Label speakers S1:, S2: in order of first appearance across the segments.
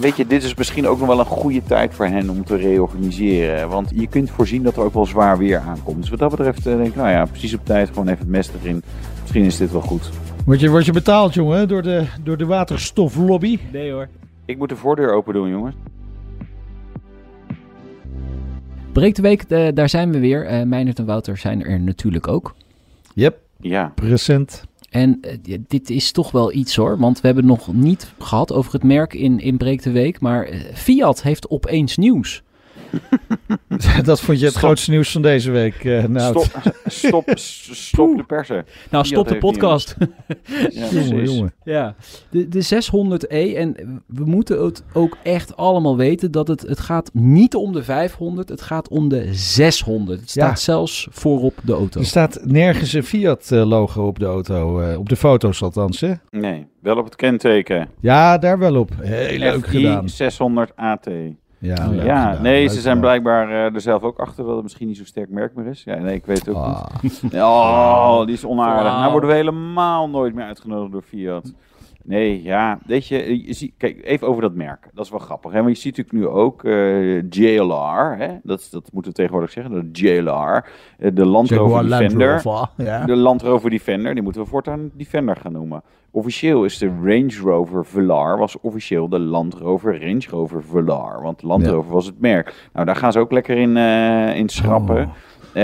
S1: Weet je, dit is misschien ook nog wel een goede tijd voor hen om te reorganiseren. Want je kunt voorzien dat er ook wel zwaar weer aankomt. Dus wat dat betreft eh, denk ik, nou ja, precies op tijd gewoon even het mes erin. Misschien is dit wel goed.
S2: Word je, word je betaald, jongen, door de, door de waterstoflobby?
S3: Nee hoor.
S1: Ik moet de voordeur open doen, jongens.
S3: Breek de week, eh, daar zijn we weer. Eh Meijnerd en Wouter zijn er natuurlijk ook.
S2: Yep,
S1: Ja,
S2: present.
S3: En eh, dit is toch wel iets hoor, want we hebben nog niet gehad over het merk in, in Breek de Week. Maar eh, Fiat heeft opeens nieuws.
S2: Dat vond je het
S1: Stop.
S2: grootste nieuws van deze week, eh nou.
S1: stop, stop, stop de persen.
S3: Nou, stop de podcast.
S1: Ja,
S2: Jongen,
S1: precies.
S2: jongen.
S3: ja, de, de 600e. En we moeten het ook echt allemaal weten dat het, het gaat niet om de 500, het gaat om de 600. Het staat
S2: Ja.
S3: zelfs voorop de auto.
S2: Er staat nergens een Fiat-logo op de auto, eh, op de foto's althans, hè?
S1: Nee, wel op het kenteken.
S2: Ja, daar wel op. Heel leuk gedaan.
S1: 600 AT.
S2: Ja, leuk
S1: ja,
S2: gedaan,
S1: nee,
S2: leuk
S1: ze zijn blijkbaar eh, er zelf ook achter dat het misschien niet zo'n sterk merk meer is. Ja, nee, ik weet het ook niet.
S2: Ah.
S1: Oh, die is onaardig. Nou worden we helemaal nooit meer uitgenodigd door Fiat. Nee, ja, weet je, je ziet, kijk, even over dat merk. Dat is wel grappig, hè? Want je ziet natuurlijk nu ook eh, JLR, hè? Dat, dat moeten we tegenwoordig zeggen, de JLR. eh, de Land Rover Defender.
S2: Ja.
S1: De Land Rover Defender, die moeten we voortaan Defender gaan noemen. Officieel is de Range Rover Velar, was officieel de Land Rover Range Rover Velar. Want Land
S2: Ja.
S1: Rover was het merk. Nou, daar gaan ze ook lekker in, eh, in schrappen.
S2: Oh.
S1: Eh,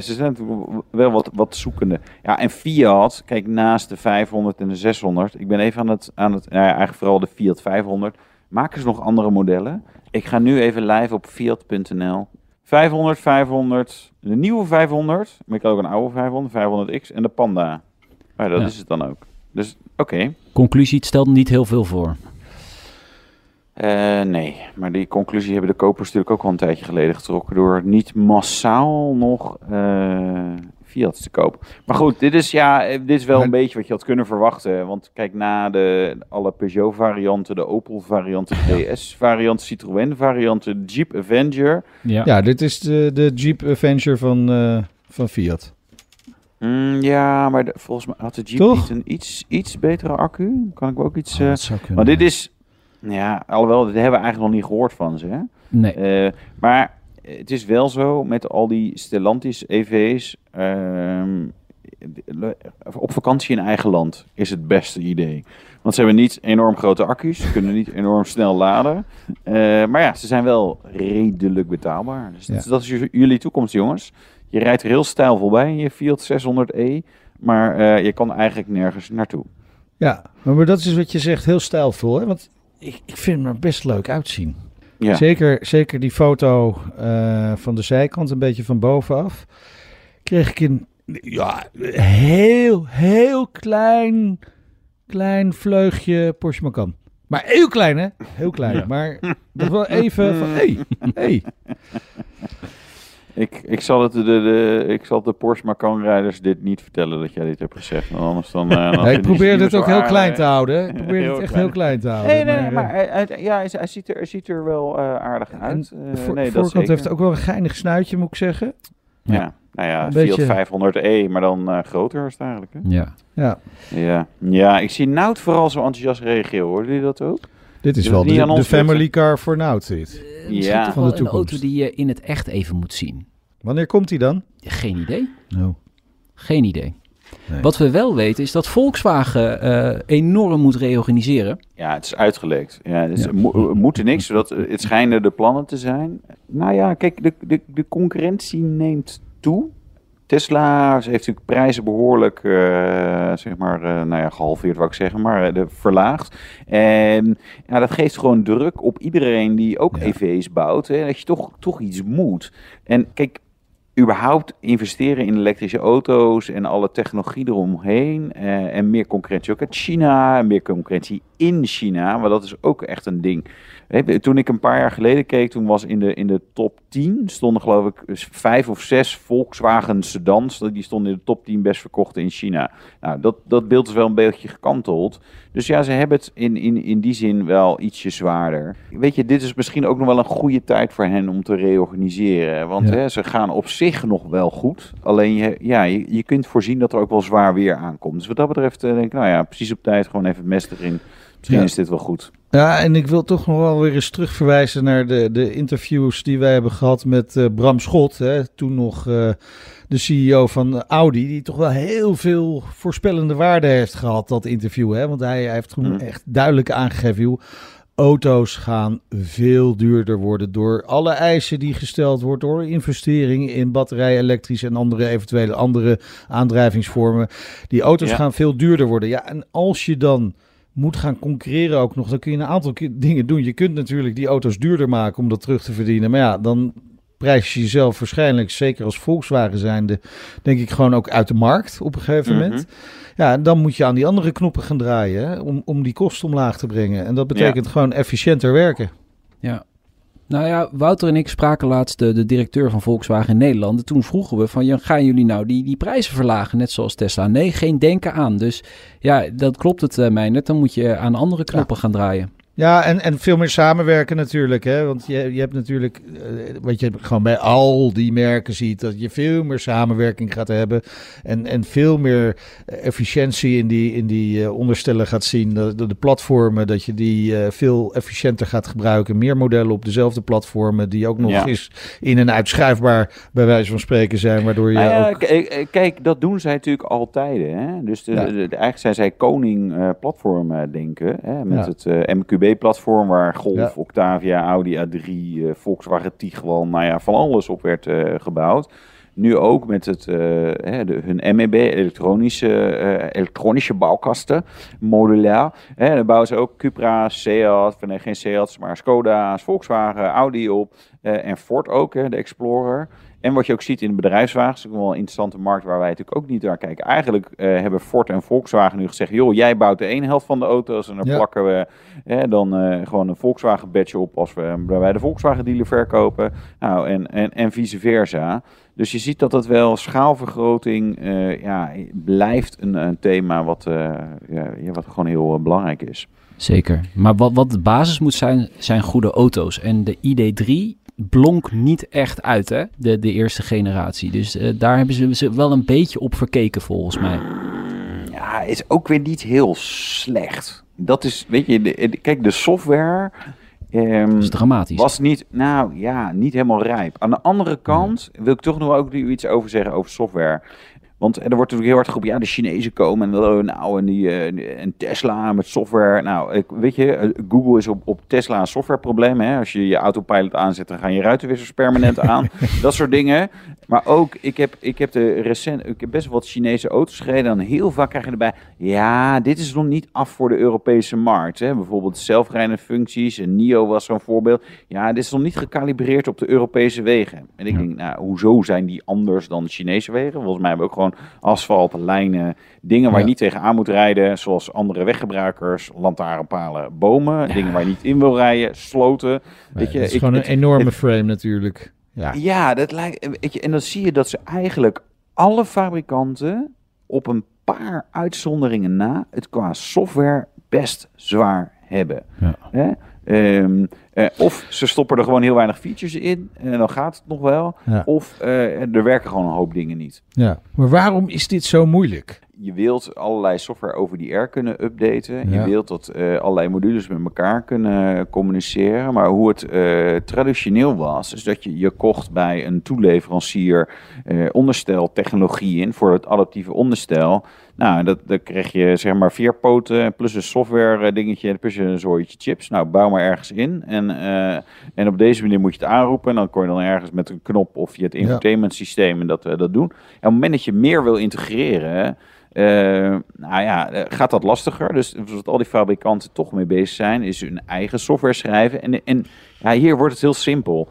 S1: ze zijn natuurlijk wel wat, wat zoekende. Ja, en Fiat, kijk, naast de 500 en de 600. Ik ben even aan het, aan het nou ja, eigenlijk vooral de Fiat 500. Maken ze nog andere modellen? Ik ga nu even live op fiat.nl. 500, 500, de nieuwe 500. Maar ik had ook een oude 500, 500X en de Panda. Maar dat
S3: Ja.
S1: is het dan ook. Dus, oké.
S3: Conclusie, het stelt niet heel veel voor.
S1: Eh, nee, maar die conclusie hebben de kopers natuurlijk ook al een tijdje geleden getrokken door niet massaal nog eh Fiat te kopen. Maar goed, dit is, ja, eh, dit is wel
S2: Maar-
S1: een beetje wat je had kunnen verwachten. Want kijk, na de, alle Peugeot-varianten, de Opel-varianten, de DS-varianten, Citroën-varianten, de Jeep Avenger.
S3: Ja.
S2: Ja, dit is de, de Jeep Avenger van, eh, van Fiat.
S1: Mm, ja, maar de- volgens mij had de Jeep
S2: Toch?
S1: niet een iets, iets betere accu. Kan ik ook iets...
S2: Oh, dat zou kunnen.
S1: maar dit is... Ja, alhoewel, dit hebben we eigenlijk nog niet gehoord van ze, hè?
S3: Nee.
S1: Eh, maar het is wel zo met al die Stellantis EV's. ehm, op vakantie in eigen land is het beste idee. Want ze hebben niet enorm grote accu's, ze kunnen niet enorm snel laden. Eh, maar ja, ze zijn wel redelijk betaalbaar. Dus dat,
S2: Ja.
S1: dat is jullie toekomst, jongens. Je rijdt er heel stijlvol bij in je Fiat 600e. Maar eh, je kan eigenlijk nergens naartoe.
S2: Ja, maar dat is wat je zegt, heel stijlvol. Hè? Want ik, ik vind hem er best leuk uitzien.
S1: Ja.
S2: Zeker, zeker die foto eh, van de zijkant, een beetje van bovenaf. Kreeg ik een ja, heel, heel klein, klein vleugje Porsche Macan. Maar heel klein, hè? Heel klein. Maar nog wel even van, hey, hey.
S1: Ik, ik, zal het de, de, ik zal de Porsche Macan-rijders dit niet vertellen dat jij dit hebt gezegd. Want anders dan... eh, dan
S2: Ja,
S1: vinden
S2: ik probeer het ook heel klein te houden. Ik probeer het echt
S1: klein.
S2: heel klein te houden.
S1: Nee, nee, nee, maar
S2: eh,
S1: hij, ja, hij, hij ziet er, hij ziet er wel eh, aardig uit.
S2: de
S1: Eh,
S2: voor-
S1: nee, dat zeker.
S2: heeft ook wel een geinig snuitje, moet ik zeggen.
S1: Ja, nou ja,
S2: Een
S1: Fiat
S2: beetje-
S1: 500e, maar dan eh, groter is het eigenlijk. Hè?
S3: Ja.
S2: Ja,
S1: Ja. ja, ik zie Nout vooral zo enthousiast reageren. Hoorden jullie dat ook?
S2: Dit is
S1: Dus
S2: wel de, de family car voor Nout.
S3: Eh, Misschien
S1: Ja.
S3: toch
S2: Van de
S3: een
S2: toekomst.
S3: auto die je in het echt even moet zien.
S2: Wanneer komt hij dan?
S3: Geen idee.
S2: Nou,
S3: Geen idee.
S2: Nee.
S3: Wat we wel weten is dat Volkswagen eh, enorm moet reorganiseren.
S1: Ja, het is uitgelekt. Ja,
S2: Ja.
S1: mo- we moeten niks, zodat eh, het schijnen de plannen te zijn. Nou ja, kijk, de, de, de concurrentie neemt toe. Tesla heeft natuurlijk prijzen behoorlijk, eh, zeg maar, eh, nou ja, gehalveerd wou ik zeggen, maar de, verlaagd. En ja, dat geeft gewoon druk op iedereen die ook
S2: Ja.
S1: EV's bouwt, hè, dat je toch, toch iets moet. En kijk, überhaupt investeren in elektrische auto's en alle technologie eromheen. eh, en meer concurrentie ook uit China. En meer concurrentie in China. Maar dat is ook echt een ding. Toen ik een paar jaar geleden keek, toen was in de, in de top 2010 stonden geloof ik vijf of zes Volkswagen sedans. Die stonden in de top 10 best verkochte in China. Nou, dat, dat beeld is wel een beetje gekanteld. Dus ja, ze hebben het in, in, in die zin wel ietsje zwaarder. Weet je, dit is misschien ook nog wel een goede tijd voor hen om te reorganiseren. Want
S2: Ja.
S1: hè, ze gaan op zich nog wel goed. Alleen je, ja, je, je kunt voorzien dat er ook wel zwaar weer aankomt. Dus wat dat betreft eh, denk ik, nou ja, precies op tijd gewoon even het mes erin. Misschien
S2: Ja.
S1: is dit wel goed.
S2: Ja, en ik wil toch nog wel weer eens terugverwijzen naar de, de interviews die wij hebben gehad met eh, Bram Schot. Hè, toen nog eh, de CEO van Audi, die toch wel heel veel voorspellende waarde heeft gehad, dat interview. Hè? Want hij, hij heeft toen
S1: Mhm.
S2: echt duidelijk aangegeven, joh, auto's gaan veel duurder worden door alle eisen die gesteld worden, door investeringen in batterij, elektrisch en andere eventuele andere aandrijvingsvormen. Die auto's
S1: Ja.
S2: gaan veel duurder worden. Ja, en als je dan moet gaan concurreren ook nog, dan kun je een aantal dingen doen. Je kunt natuurlijk die auto's duurder maken om dat terug te verdienen. Maar ja, dan prijs je jezelf waarschijnlijk, zeker als Volkswagen zijnde, denk ik gewoon ook uit de markt op een gegeven
S1: Mhm.
S2: moment. Ja, en dan moet je aan die andere knoppen gaan draaien hè, om, om die kosten omlaag te brengen. En dat betekent gewoon efficiënter werken.
S3: Ja. Nou ja, Wouter en ik spraken laatst de, de directeur van Volkswagen in Nederland. En toen vroegen we van, ja, gaan jullie nou die, die prijzen verlagen, net zoals Tesla? Nee, geen denken aan. Dus ja, dat klopt het, uh, Meijnerd. Dan moet je aan andere knoppen gaan draaien.
S2: Ja, en, en veel meer samenwerken natuurlijk. Hè? Want je, je hebt natuurlijk, eh, wat je gewoon bij al die merken ziet, dat je veel meer samenwerking gaat hebben. En, en veel meer efficiëntie in die, in die eh, onderstellen gaat zien. De, de, de platformen, dat je die eh, veel efficiënter gaat gebruiken. Meer modellen op dezelfde platformen, die ook nog
S1: Ja.
S2: eens in en uitschuifbaar, bij wijze van spreken zijn. Waardoor je
S1: Nou ja,
S2: ook...
S1: kijk, dat doen zij natuurlijk altijd. Hè? Dus de,
S2: Ja.
S1: eigenlijk zijn zij koning platform eh, denken. Hè? Met het eh, MQB-platform waar Golf,
S2: Ja.
S1: Octavia, Audi A3, eh, Volkswagen Tiguan, nou ja, van alles op werd eh, gebouwd. Nu ook met het, eh, hè, de, hun MEB, elektronische, elektronische bouwkasten, modulair. Hè, dan bouwen ze ook Cupra, Seat, nee geen Seat, maar Skoda's, Volkswagen, Audi op. en Ford ook, hè, de Explorer. En wat je ook ziet in de bedrijfswagens, dat is ook wel een interessante markt waar wij natuurlijk ook niet naar kijken. Eigenlijk eh, hebben Ford en Volkswagen nu gezegd, joh, jij bouwt de ene helft van de auto's en dan
S2: Ja.
S1: plakken we hè, dan eh, gewoon een Volkswagen badge op als we bij de Volkswagen dealer verkopen. Nou, en, en, en vice versa. Dus je ziet dat het wel schaalvergroting eh, ja, blijft een, een thema wat, eh, ja, wat gewoon heel belangrijk is.
S3: Zeker. Maar wat, wat de basis moet zijn, zijn goede auto's. En de ID3 blonk niet echt uit, hè? De, de eerste generatie. Dus eh, daar hebben ze, ze wel een beetje op verkeken, volgens mij.
S1: Ja, is ook weer niet heel slecht. Dat is, weet je, de- de- kijk, de software ehm,
S3: Dat is dramatisch.
S1: was niet, nou ja, niet helemaal rijp. Aan de andere kant wil ik toch nog ook iets over zeggen over software. Want er wordt natuurlijk heel hard geroepen, ja, de Chinezen komen en, nou, en, die, eh, en Tesla met software. Nou, ik, weet je, eh, Google is op, op Tesla een softwareprobleem. Hè? Als je je autopilot aanzet, dan gaan je ruitenwissers permanent aan. dat soort dingen. Maar ook, ik heb, ik heb de recent, ik heb best wel wat Chinese auto's gereden. En heel vaak krijg je erbij, ja, dit is nog niet af voor de Europese markt. Hè? Bijvoorbeeld zelfrijdende functies. En NIO was zo'n voorbeeld. Ja, dit is nog niet gecalibreerd op de Europese wegen. En ik denk, nou, hoezo zijn die anders dan de Chinese wegen? Volgens mij hebben we ook gewoon asfalt, lijnen, dingen waar je niet tegenaan moet rijden. Zoals andere weggebruikers, lantaarnpalen, bomen. Dingen waar je niet in wil rijden, sloten. Weet je,
S2: het is
S1: ik-
S2: gewoon een
S1: het-
S2: enorme
S1: het-
S2: frame natuurlijk. Ja.
S1: ja, dat lijkt. Weet je, en dan zie je dat ze eigenlijk alle fabrikanten op een paar uitzonderingen na het qua software best zwaar hebben.
S2: Ja.
S1: Hè? Ehm, eh, of ze stoppen er gewoon heel weinig features in en dan gaat het nog wel.
S2: Ja.
S1: Of eh, er werken gewoon een hoop dingen niet.
S2: ja. Maar waarom is dit zo moeilijk?
S1: Je wilt allerlei software over die air kunnen updaten.
S2: Ja.
S1: Je wilt dat eh, allerlei modules met elkaar kunnen communiceren. Maar hoe het traditioneel was, is dat je je kocht bij een toeleverancier eh ondersteltechnologie in voor het adaptieve onderstel. Nou, dat, dan kreeg je zeg maar vier poten plus een software eh, dingetje plus een zooitje chips. Nou, bouw maar ergens in. En, eh, en op deze manier moet je het aanroepen. En dan kon je dan ergens met een knop of je het infotainment systeem en dat, eh, dat doen. En op het moment dat je meer wil integreren, nou ja, gaat dat lastiger. Dus wat al die fabrikanten toch mee bezig zijn, is hun eigen software schrijven. En, en ja, hier wordt het heel simpel.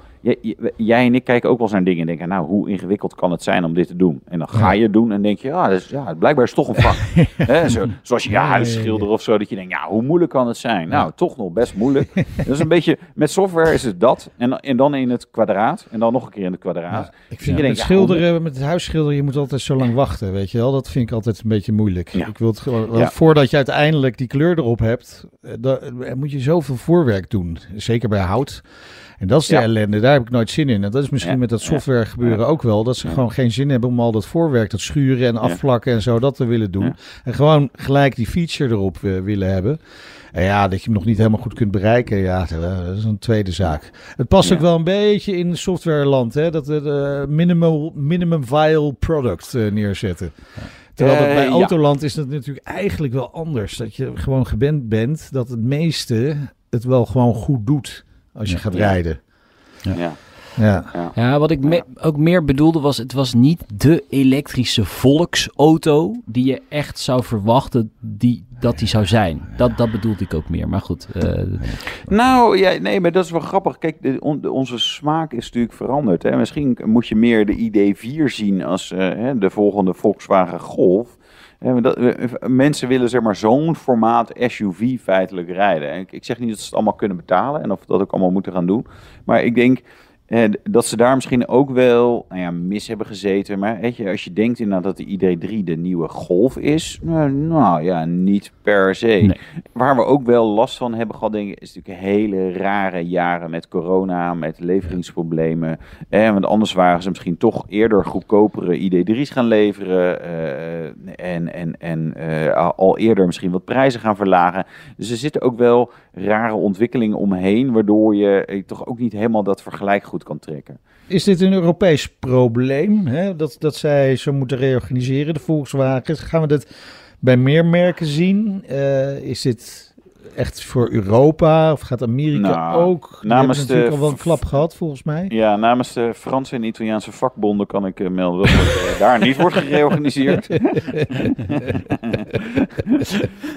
S1: Jij, en ik kijken ook wel eens naar dingen en denken, nou, hoe ingewikkeld kan het zijn om dit te doen? En dan ga je het doen en denk je, ja, dus, ja blijkbaar is het toch een vak. Zo, zoals je je huis schilderen of zo, dat je denkt, ja, hoe moeilijk kan het zijn? Nou, toch nog best moeilijk. dat is een beetje, met software is het dat, en, dan- en dan in het kwadraat, en dan nog een keer in het kwadraat.
S2: Ja, ik vind
S1: denkt,
S2: met
S1: ja,
S2: schilderen, met het huis schilderen, je moet altijd zo lang wachten, weet je wel. Dat vind ik altijd een beetje moeilijk.
S1: Ja.
S2: Ik wil het gewoon, want
S1: Ja.
S2: voordat je uiteindelijk die kleur erop hebt, eh, dan eh, moet je zoveel voorwerk doen. Zeker bij hout. En dat is de
S1: Ja.
S2: ellende, daar heb ik nooit zin in. En dat is misschien
S1: Ja,
S2: met dat software gebeuren ook wel, dat ze gewoon geen zin hebben om al dat voorwerk, dat schuren en afplakken en zo, dat te willen doen. En gewoon gelijk die feature erop eh, willen hebben. En ja, dat je hem nog niet helemaal goed kunt bereiken, ja, dat is een tweede zaak. Het past ook wel een beetje in softwareland, hè, dat de minimal, minimum viable product eh, neerzetten. Terwijl dat
S1: Eh,
S2: bij. Autoland is dat natuurlijk eigenlijk wel anders. Dat je gewoon gewend bent dat het meeste het wel gewoon goed doet als je gaat rijden.
S1: Ja.
S2: Ja.
S3: Ja, wat ik me- ook meer bedoelde was, het was niet de elektrische volksauto die je echt zou verwachten die, dat die zou zijn. Dat, dat bedoelde ik ook meer. Maar goed, eh,
S1: Nou, ja, nee, maar dat is wel grappig. Kijk, de, on- de- onze smaak is natuurlijk veranderd. Hè. Misschien moet je meer de ID4 zien als eh, hè, de volgende Volkswagen Golf. Mensen willen zeg maar zo'n formaat SUV feitelijk rijden. En ik, ik zeg niet dat ze het allemaal kunnen betalen en of dat ook allemaal moeten gaan doen. Maar ik denk eh, dat ze daar misschien ook wel nou ja, mis hebben gezeten. Maar weet je, als je denkt inderdaad dat de ID3 de nieuwe Golf is, nou, nou ja, niet per se.
S3: Nee.
S1: Waar we ook wel last van hebben gehad, denk ik, is natuurlijk hele rare jaren met corona, met leveringsproblemen. Eh, want anders waren ze misschien toch eerder goedkopere ID3's gaan leveren. eh, en en, en al eerder misschien wat prijzen gaan verlagen. Dus er zitten ook wel rare ontwikkelingen omheen, waardoor je eh, toch ook niet helemaal dat vergelijk goed kan trekken.
S2: Is dit een Europees probleem? Hè? Dat, dat zij zo moeten reorganiseren, de Volkswagen. Gaan we dit bij meer merken zien? Eh, is dit echt voor Europa of gaat Amerika
S1: Nou,
S2: ook? Die
S1: namens
S2: natuurlijk
S1: de
S2: al wel een klap gehad, volgens mij.
S1: Ja, namens de Franse en Italiaanse vakbonden kan ik eh, melden dat het eh, daar niet wordt gereorganiseerd.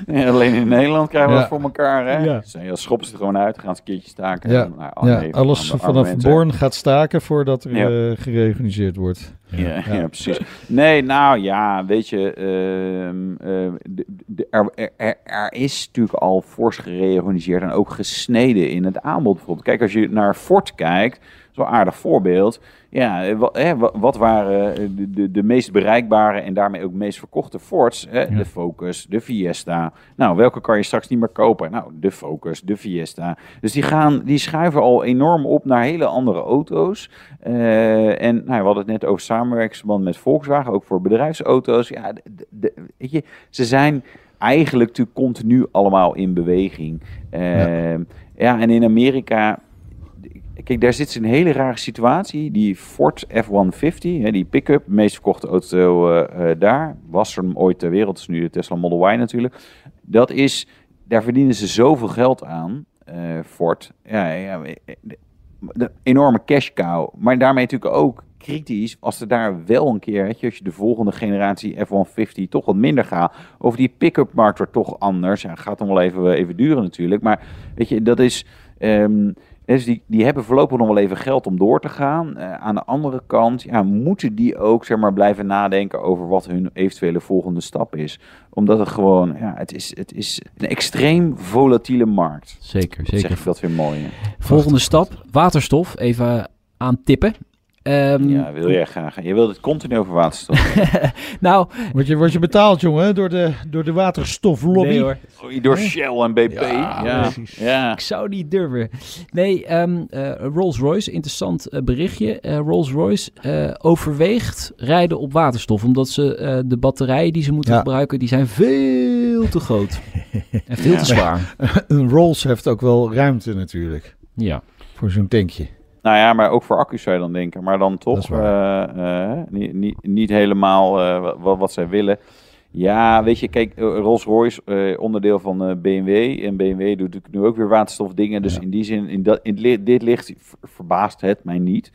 S1: Ja, alleen in Nederland krijgen we
S2: Ja.
S1: het voor elkaar. Hè?
S2: Ja.
S1: Ja, schoppen ze er gewoon uit, gaan ze een keertje staken.
S2: Ja,
S1: En, nou, oh nee,
S2: alles vanaf. Born gaat staken voordat er eh, gereorganiseerd wordt.
S1: Ja, ja. precies. Nee, nou ja, weet je, ehm, ehm, de- de- er, er- er, er is natuurlijk al fors gereorganiseerd en ook gesneden in het aanbod. Bijvoorbeeld, kijk, als je naar Ford kijkt, zo'n aardig voorbeeld. Ja, eh, wat, hè, wa- wat waren eh, de, de, de meest bereikbare en daarmee ook meest verkochte Fords? Hè? De Focus, de Fiesta. Nou, welke kan je straks niet meer kopen? Nou, de Focus, de Fiesta. Dus die, gaan, die schuiven al enorm op naar hele andere auto's. Eh, en nou, we hadden het net over samenwerkingsverband met Volkswagen, ook voor bedrijfsauto's. Ja, de, weet je, ze zijn eigenlijk natuurlijk continu allemaal in beweging. Ja. en in Amerika, kijk, daar zit een hele rare situatie. Die Ford F-150, hè, die pick-up, meest verkochte auto eh, eh, daar, was er ooit ter wereld, is nu de Tesla Model Y natuurlijk. Dat is, daar verdienen ze zoveel geld aan, eh, Ford. Ja, ja, de, de enorme cash cow. Maar daarmee natuurlijk ook kritisch als er daar wel een keer, weet je, als je de volgende generatie F-150 toch wat minder gaat, of die pick-up markt wordt toch anders. Ja, gaat dan wel even, even duren natuurlijk. Maar weet je, dat is. ehm, dus die, die hebben voorlopig nog wel even geld om door te gaan. Eh, aan de andere kant ja, moeten die ook zeg maar, blijven nadenken over wat hun eventuele volgende stap is. Omdat het gewoon, ja, het is, het is een extreem volatiele markt.
S3: zeker,
S1: Dat zeg
S3: zeker.
S1: ik dat weer mooi. hè.
S3: Volgende stap, waterstof. Even aantippen. Ehm,
S1: Ja, wil jij graag. Je wilt het continu over waterstof.
S3: Nou,
S2: Word je, word je betaald, jongen, door de, door de waterstoflobby?
S3: nee hoor.
S1: Door Shell en BP.
S2: Ja,
S1: Ja,
S2: precies.
S1: ja.
S3: Ik zou niet durven. Nee, ehm, eh, Rolls-Royce, interessant eh, berichtje. Eh, Rolls-Royce eh, overweegt rijden op waterstof. Omdat ze eh, de batterijen die ze moeten
S2: Ja.
S3: gebruiken, die zijn veel te groot. en veel te zwaar.
S2: Een Rolls heeft ook wel ruimte natuurlijk,
S3: Ja.
S2: voor zo'n tankje.
S1: Nou ja, maar ook voor accu's zou je dan denken. Maar dan toch eh, eh, niet, niet, niet helemaal eh, wat, wat zij willen. Ja, weet je, kijk, Rolls-Royce, onderdeel van BMW. En BMW doet natuurlijk nu ook weer waterstofdingen. Dus
S2: Ja.
S1: in die zin, in, dat, in li- dit licht ver- verbaast het mij niet.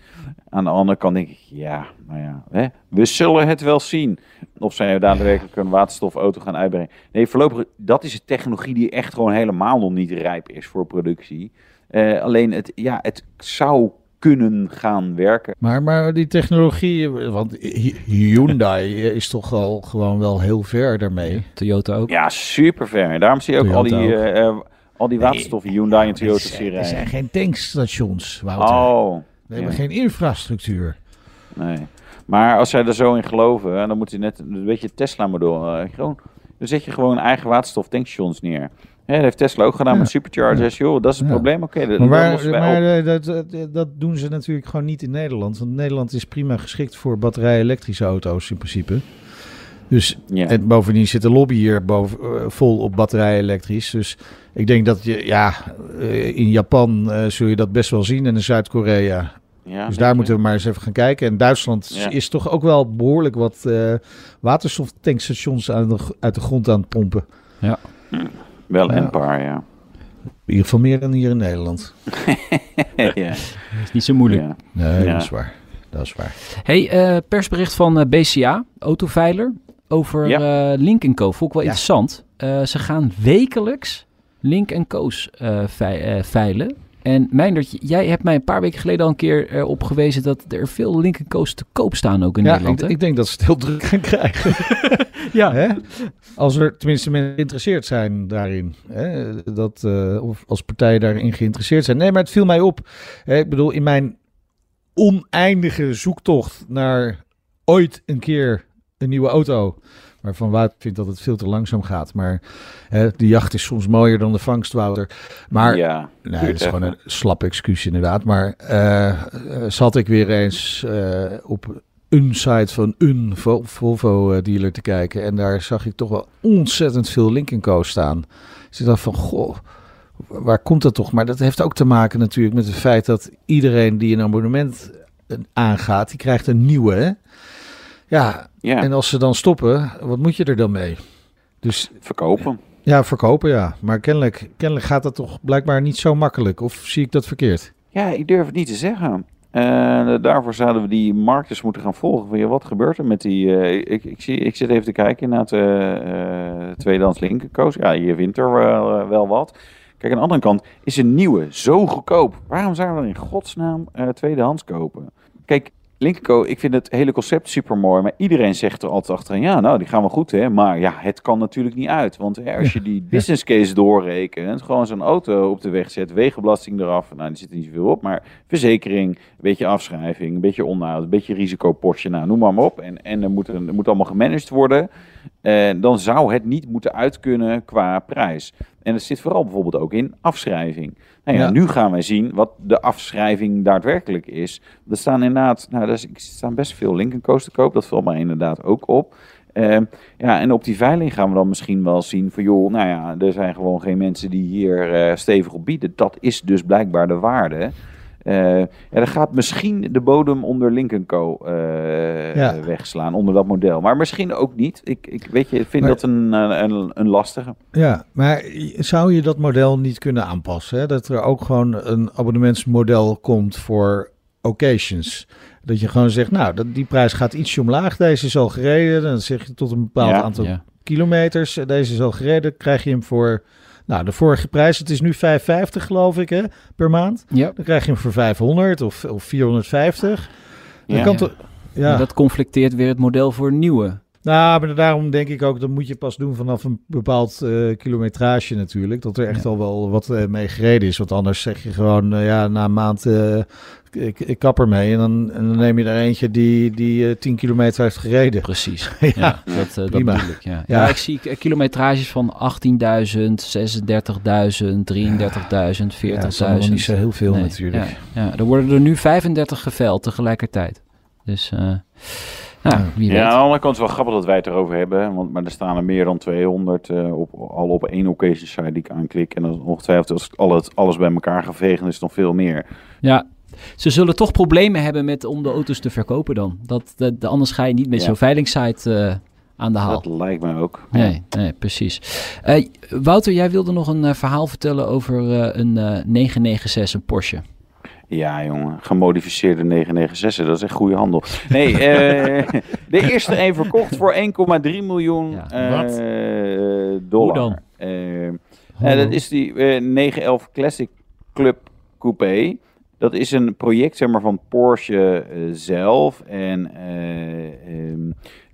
S1: Aan de andere kant denk ik, ja, nou ja, hè, we zullen het wel zien. Of zij daadwerkelijk een waterstofauto gaan uitbrengen. Nee, voorlopig, dat is een technologie die echt gewoon helemaal nog niet rijp is voor productie. Eh, alleen, het, ja, het zou kunnen gaan werken.
S2: Maar, maar die technologie, want Hy- Hyundai is toch al gewoon wel heel ver daarmee.
S3: Toyota ook.
S1: Ja, super ver. Daarom zie je ook al die, eh, eh, al die waterstof Hyundai en Toyota
S2: er, zijn, er zijn geen tankstations, Wouter.
S1: Oh,
S2: We hebben geen infrastructuur.
S1: nee. Maar als zij er zo in geloven, dan moet je net een beetje Tesla-model. eh, gewoon, dan zet je gewoon eigen waterstof tankstations neer. Hè, dat heeft Tesla ook gedaan
S2: Ja.
S1: met superchargers. Joh, dat is het
S2: Ja.
S1: probleem. Oké, dat,
S2: Maar,
S1: dat
S2: waar- maar
S1: op.
S2: eh, dat, dat, dat doen ze natuurlijk gewoon niet in Nederland. Want Nederland is prima geschikt voor batterij-elektrische auto's in principe. Dus
S1: Ja.
S2: En bovendien zit de lobby hier boven, eh, vol op batterij elektrisch. Dus ik denk dat je, ja, eh, in Japan eh, zul je dat best wel zien en in Zuid-Korea.
S1: Ja,
S2: dus daar moeten we maar eens even gaan kijken. En Duitsland
S1: Ja.
S2: is toch ook wel behoorlijk wat eh waterstoftankstations aan de, uit de grond aan het pompen.
S1: Wel
S2: Ja.
S1: en paar, ja.
S2: In ieder geval meer dan hier in Nederland.
S1: ja.
S3: Dat is niet zo moeilijk.
S1: ja.
S2: Nee,
S1: Ja.
S2: dat is waar. Dat is waar.
S3: Hey, eh, persbericht van eh, BCA, autoveiler, over
S1: Ja.
S3: eh, Link Co. Vond ik wel
S2: Ja.
S3: interessant. Eh, ze gaan wekelijks Link Co's eh, vei- eh, veilen. En Meindert, jij hebt mij een paar weken geleden al een keer erop gewezen dat er veel Link Co's te koop staan ook in
S2: Ja,
S3: Nederland.
S2: ik, ik denk dat ze het heel druk gaan krijgen.
S3: ja.
S2: Hè? Als er tenminste mensen geïnteresseerd zijn daarin. Hè? Dat, eh, of als partijen daarin geïnteresseerd zijn. Nee, maar het viel mij op. Hè, ik bedoel, in mijn oneindige zoektocht naar ooit een keer een nieuwe auto. Waarvan Wout vindt dat het veel te langzaam gaat. Maar hè, de jacht is soms mooier dan de vangst, Wouter. Maar
S1: ja.
S2: Nee,
S1: duurt
S2: is gewoon een slap excuus inderdaad. Maar eh, eh, zat ik weer eens eh, op een site van een Vol- Volvo-dealer te kijken. En daar zag ik toch wel ontzettend veel Lincoln Co. staan. Dus ik dacht van, goh, waar komt dat toch? Maar dat heeft ook te maken natuurlijk met het feit dat iedereen die een abonnement aangaat, die krijgt een nieuwe. Hè? Ja,
S1: Ja,
S2: en als ze dan stoppen, wat moet je er dan mee? Dus
S1: verkopen.
S2: ja, verkopen ja. Maar kennelijk, kennelijk gaat dat toch blijkbaar niet zo makkelijk. Of zie ik dat verkeerd?
S1: Ja, ik durf het niet te zeggen. Eh, daarvoor zouden we die markt dus moeten gaan volgen. Van, ja, wat gebeurt er met die... eh, ik, ik, zie, ik zit even te kijken naar het uh, tweedehands linkerkoos. Ja, je wint er wel, wel wat. Kijk, aan de andere kant is een nieuwe zo goedkoop. Waarom zouden we dan in godsnaam eh, tweedehands kopen? Kijk, Linkerco, ik vind het hele concept super mooi. Maar iedereen zegt er altijd achterin, ja, nou, die gaan wel goed, hè. Maar ja, het kan natuurlijk niet uit. Want hè, als je die business case doorrekent, gewoon zo'n auto op de weg zet, wegenbelasting eraf. Nou, die zit er niet zoveel op. Maar verzekering, een beetje afschrijving, een beetje onderhoud, een beetje risicoportje. Nou, noem maar, maar op. En, en er, moet, er moet allemaal gemanaged worden. Uh, dan zou het niet moeten uitkunnen qua prijs. En het zit vooral bijvoorbeeld ook in afschrijving. Nou ja, ja, nu gaan wij zien wat de afschrijving daadwerkelijk is. Er staan inderdaad, nou, er staan best veel Lincoln te koop. Dat valt mij inderdaad ook op. Uh, ja, en op die veiling gaan we dan misschien wel zien van, joh, nou ja, er zijn gewoon geen mensen die hier uh, stevig op bieden. Dat is dus blijkbaar de waarde. Uh, ja, er gaat misschien de bodem onder Lincoln Co. Uh, ja. wegslaan, onder dat model. Maar misschien ook niet. Ik, ik weet je, ik vind maar, dat een, een, een, lastige.
S2: Ja, maar zou je dat model niet kunnen aanpassen? Hè? Dat er ook gewoon een abonnementsmodel komt voor occasions. Dat je gewoon zegt, nou, dat, die prijs gaat ietsje omlaag. Deze is al gereden. Dan zeg je tot een bepaald ja, aantal ja. kilometers. Deze is al gereden. Krijg je hem voor... Nou, de vorige prijs, het is nu 5,50 geloof ik, hè, per maand.
S3: Ja.
S2: Dan krijg je hem voor 500 of, of 450. Dan
S3: ja.
S2: kan ja.
S3: ja. Dat conflicteert weer het model voor nieuwe.
S2: Nou, maar daarom denk ik ook, dat moet je pas doen vanaf een bepaald uh, kilometrage natuurlijk. Dat er echt ja. al wel wat uh, mee gereden is. Want anders zeg je gewoon, uh, ja, na een maand, ik, ik kap ermee. En dan, en dan neem je er eentje die, die 10 kilometer heeft gereden.
S3: Precies, ja, ja dat, dat bedoel ik. Ja. Ja. ik zie kilometrages van 18.000, 36.000, 33.000, 40.000.
S2: Ja, dat is niet zo heel veel nee, natuurlijk.
S3: Ja, er worden er nu 35 geveld tegelijkertijd. Dus...
S1: Ja, wie ja, aan de andere kant is het wel grappig dat wij het erover hebben. Want, maar er staan er meer dan 200 uh, op, al op één occasion site die ik aanklik. En dan ongetwijfeld als alles, alles bij elkaar ga vegen, is het nog veel meer.
S3: Ja, ze zullen toch problemen hebben met om de auto's te verkopen dan. Dat, dat, anders ga je niet met ja. zo'n veilingsite uh, aan de haal.
S1: Dat lijkt mij ook.
S3: Nee, nee precies. Uh, Wouter, jij wilde nog een uh, verhaal vertellen over een 996, een Porsche.
S1: Ja, jongen. Gemodificeerde 996. Dat is echt goede handel. Nee, uh, de eerste één verkocht voor 1,3 miljoen ja, uh, dollar.
S3: Hoe dan?
S1: Uh, dat is die 911 Classic Club Coupé. Dat is een project zeg maar, van Porsche eh, zelf en, eh,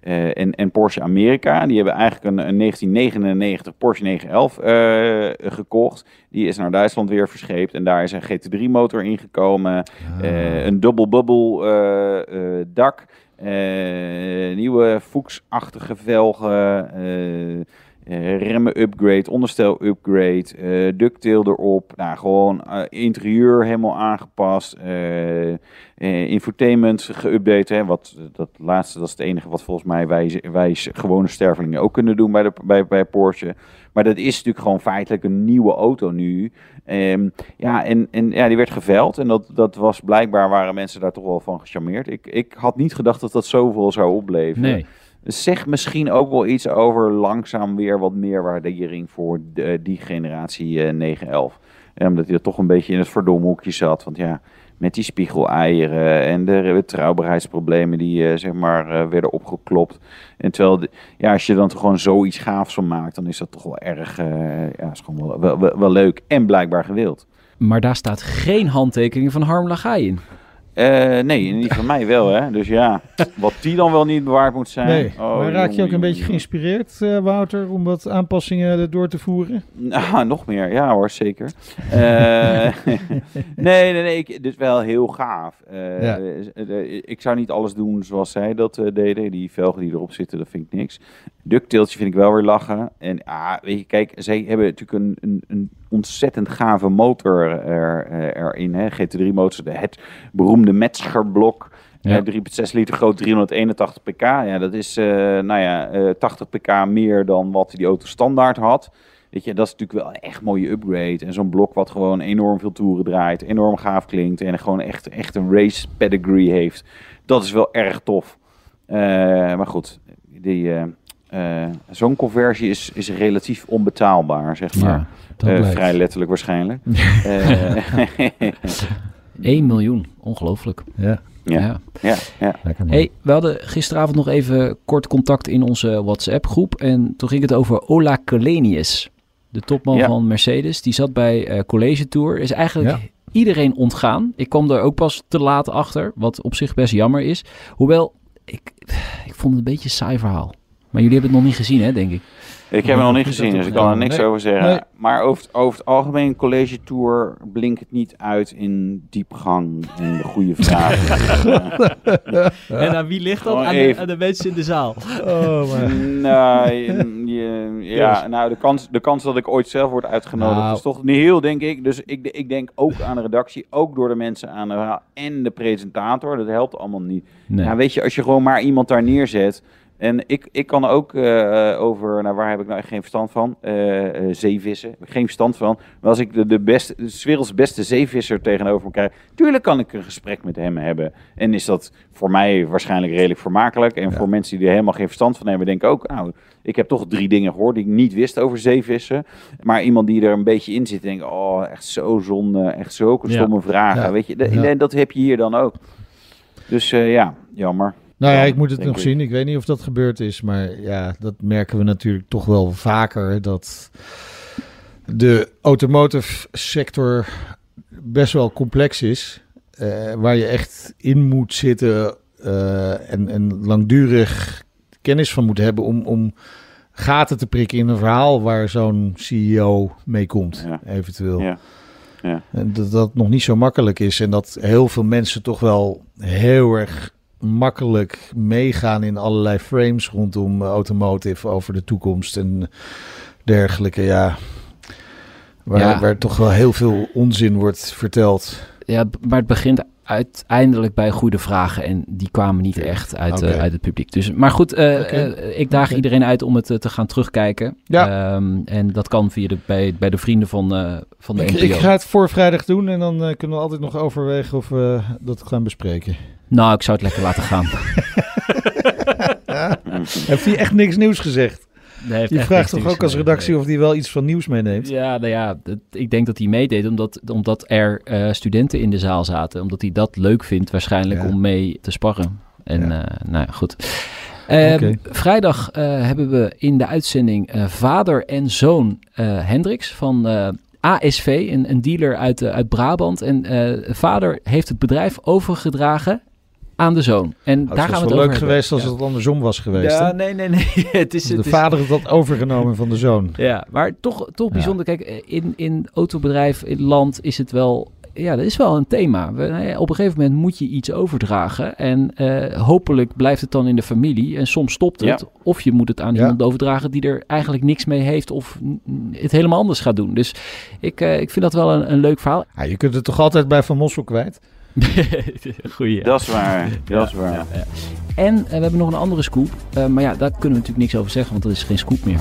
S1: eh, en, en Porsche Amerika. Die hebben eigenlijk een, een 1999 Porsche 911 eh, gekocht. Die is naar Duitsland weer verscheept en daar is een GT3-motor ingekomen. Eh, een double bubble eh, dak. nieuwe Fuchs-achtige velgen. Eh, remmen upgrade, onderstel upgrade, ducktail erop. Nou, gewoon eh, interieur helemaal aangepast. infotainment geüpdate. Hè, wat, dat laatste dat is het enige wat volgens mij wij, wij gewone stervelingen ook kunnen doen bij, de, bij, bij Porsche. Maar dat is natuurlijk gewoon feitelijk een nieuwe auto nu. Ehm, ja, en, en ja, die werd geveld. En dat, dat was blijkbaar, waren mensen daar toch wel van gecharmeerd. Ik, ik had niet gedacht dat dat zoveel zou opleveren.
S3: Nee.
S1: Zeg misschien ook wel iets over langzaam weer wat meer waardering voor de, die generatie eh, 911. En omdat hij er toch een beetje in het verdomhoekje zat. Want ja, met die spiegeleieren en de betrouwbaarheidsproblemen die eh, zeg maar eh, werden opgeklopt. En terwijl, ja, als je dan toch gewoon zoiets gaafs van maakt, dan is dat toch wel erg, eh, ja, is gewoon wel, wel, wel, wel leuk en blijkbaar gewild.
S3: Maar daar staat geen handtekening van Harm Lagai in.
S1: Eh, nee, die van mij wel, hè. Dus ja, wat die dan wel niet bewaard moet zijn.
S2: Nee,
S1: Oh,
S2: maar raak je
S1: jongen,
S2: ook een beetje
S1: jongen.
S2: geïnspireerd, eh, Wouter, om wat aanpassingen door te voeren?
S1: Nou, nog meer. Ja hoor, zeker. Eh, nee, nee, nee. Ik, dit is wel heel gaaf.
S2: Ja.
S1: ik zou niet alles doen zoals zij dat deden. Die velgen die erop zitten, dat vind ik niks. Ducktailtje vind ik wel weer lachen. En ah, weet je, kijk, zij hebben natuurlijk een, een, een ontzettend gave motor er, eh, erin. Hè? GT3-motor, het beroemde Metzger-blok.
S3: Ja.
S1: Eh, 3,6 liter groot, 381 pk. Ja, dat is eh, nou ja, eh, 80 pk meer dan wat die auto standaard had. Weet je, dat is natuurlijk wel een echt mooie upgrade. En zo'n blok wat gewoon enorm veel toeren draait, enorm gaaf klinkt en gewoon echt, echt een race pedigree heeft. Dat is wel erg tof. Maar goed, die, eh, eh, zo'n conversie is, is relatief onbetaalbaar, zeg maar. Eh, vrij letterlijk waarschijnlijk. Eh,
S3: 1 miljoen, ongelooflijk.
S2: Ja,
S1: ja,
S3: Ja.
S1: ja.
S3: Hey, we hadden gisteravond nog even kort contact in onze WhatsApp-groep. En toen ging het over Ola Kalenius, de topman
S1: Ja.
S3: van Mercedes. Die zat bij eh, College Tour. Is eigenlijk
S2: Ja.
S3: iedereen ontgaan. Ik kwam er ook pas te laat achter, wat op zich best jammer is. Hoewel, ik, ik vond het een beetje een saai verhaal. Maar jullie hebben het nog niet gezien, hè, denk ik.
S1: Ik heb hem nog niet gezien, dus ik kan er
S2: nee.
S1: niks over zeggen.
S2: Nee.
S1: Maar over, het- over het algemeen, college tour blinkt het niet uit in diepgang en de goede vragen.
S4: En aan wie ligt dat? Aan de, aan de mensen in de zaal.
S2: Oh, maar...
S1: nou, je- je- ja, nou de, kans, de kans dat ik ooit zelf word uitgenodigd
S2: Nou.
S1: is toch niet heel, denk ik. Dus ik, ik denk ook aan de redactie, ook door de mensen aan de en de presentator. Dat helpt allemaal niet.
S3: Nee.
S1: Ja, weet je, als je gewoon maar iemand daar neerzet. En ik, ik kan ook eh, over, nou waar heb ik nou echt geen verstand van? Eh, eh, zeevissen. Heb ik geen verstand van. Maar als ik de, de, beste, de 's werelds beste zeevisser tegenover me krijg, tuurlijk kan ik een gesprek met hem hebben. En is dat voor mij waarschijnlijk redelijk vermakelijk. En voor mensen die er helemaal geen verstand van hebben, denken ook, nou, ik heb toch drie dingen gehoord die ik niet wist over zeevissen. Maar iemand die er een beetje in zit, denkt, oh, echt zo zonde, echt zulke
S4: Ja.
S1: stomme vragen.
S2: Ja.
S1: Weet je, de-
S2: Ja.
S1: en dat heb je hier dan ook. Dus eh, ja, jammer.
S2: Nou ja,
S1: Ja,
S2: ik moet het nog
S1: ik.
S2: zien. Ik weet niet of dat gebeurd is. Maar ja, dat merken we natuurlijk toch wel vaker. Dat de automotive sector best wel complex is. eh, waar je echt in moet zitten eh, en, en langdurig kennis van moet hebben om, om gaten te prikken in een verhaal waar zo'n CEO mee komt,
S1: Ja.
S2: eventueel.
S1: Ja.
S2: En dat dat nog niet zo makkelijk is. En dat heel veel mensen toch wel heel erg makkelijk meegaan in allerlei frames rondom eh, automotive over de toekomst en dergelijke. Ja. Waar,
S3: Ja.
S2: waar toch wel heel veel onzin wordt verteld.
S3: Ja, maar het begint uiteindelijk bij goede vragen. En die kwamen niet echt uit, eh, uit het publiek. Dus, maar goed, eh, eh, ik daag iedereen uit om het te gaan terugkijken.
S2: Ja.
S3: Ehm, en dat kan via de, bij, bij de vrienden van, van de
S2: Ik,
S3: NPO.
S2: ik ga het voor vrijdag doen en dan kunnen we altijd nog overwegen of we dat gaan bespreken.
S3: Nou, ik zou het lekker laten gaan.
S2: Heeft hij echt niks nieuws gezegd? Je vraagt toch ook als redactie of hij wel iets van nieuws meeneemt?
S3: Ja, nou ja, dat- ik denk dat hij meedeed omdat, omdat er eh, studenten in de zaal zaten. Omdat hij dat leuk vindt waarschijnlijk
S2: Ja.
S3: om mee te sparren. En
S2: Ja.
S3: eh, nou ja, goed. Eh,
S2: Oké.
S3: Vrijdag eh, hebben we in de uitzending vader en zoon Hendricks van ASV, een, een dealer uit, uit Brabant. En vader heeft het bedrijf overgedragen aan de zoon. En
S2: Oh,
S3: daar
S2: het
S3: gaan we het
S2: leuk
S3: hebben.
S2: geweest als
S3: Ja.
S2: het andersom was geweest.
S3: Ja,
S2: hè?
S3: nee, nee, nee. het is,
S2: de
S3: het is,
S2: vader had dat overgenomen van de zoon.
S3: ja, maar toch, toch
S2: Ja.
S3: bijzonder. Kijk, eh, in, in autobedrijf, in land is het wel... Ja, dat is wel een thema. We- nou ja, op een gegeven moment moet je iets overdragen. En eh, hopelijk blijft het dan in de familie. En soms stopt het.
S1: Ja.
S3: Of je moet het aan
S2: Ja.
S3: iemand overdragen die er eigenlijk niks mee heeft. Of het helemaal anders gaat doen. Dus ik, eh, ik vind dat wel een, een leuk verhaal.
S2: Ja, je kunt het toch altijd bij Van Mossel kwijt?
S3: Goeie.
S1: Dat is waar. Dat is waar.
S3: Ja, ja. En eh, we hebben nog een andere scoop. Eh, maar ja, daar kunnen we natuurlijk niks over zeggen. Want er is geen scoop meer.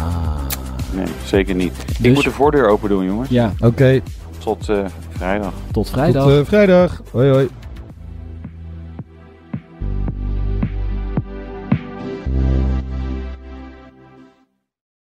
S1: Nee, zeker niet. Ik
S3: Dus-
S1: moet de voordeur open doen, jongens.
S3: Ja,
S2: Oké,
S1: Tot eh, vrijdag.
S3: tot
S2: tot
S3: vrijdag.
S2: eh, vrijdag. Hoi hoi.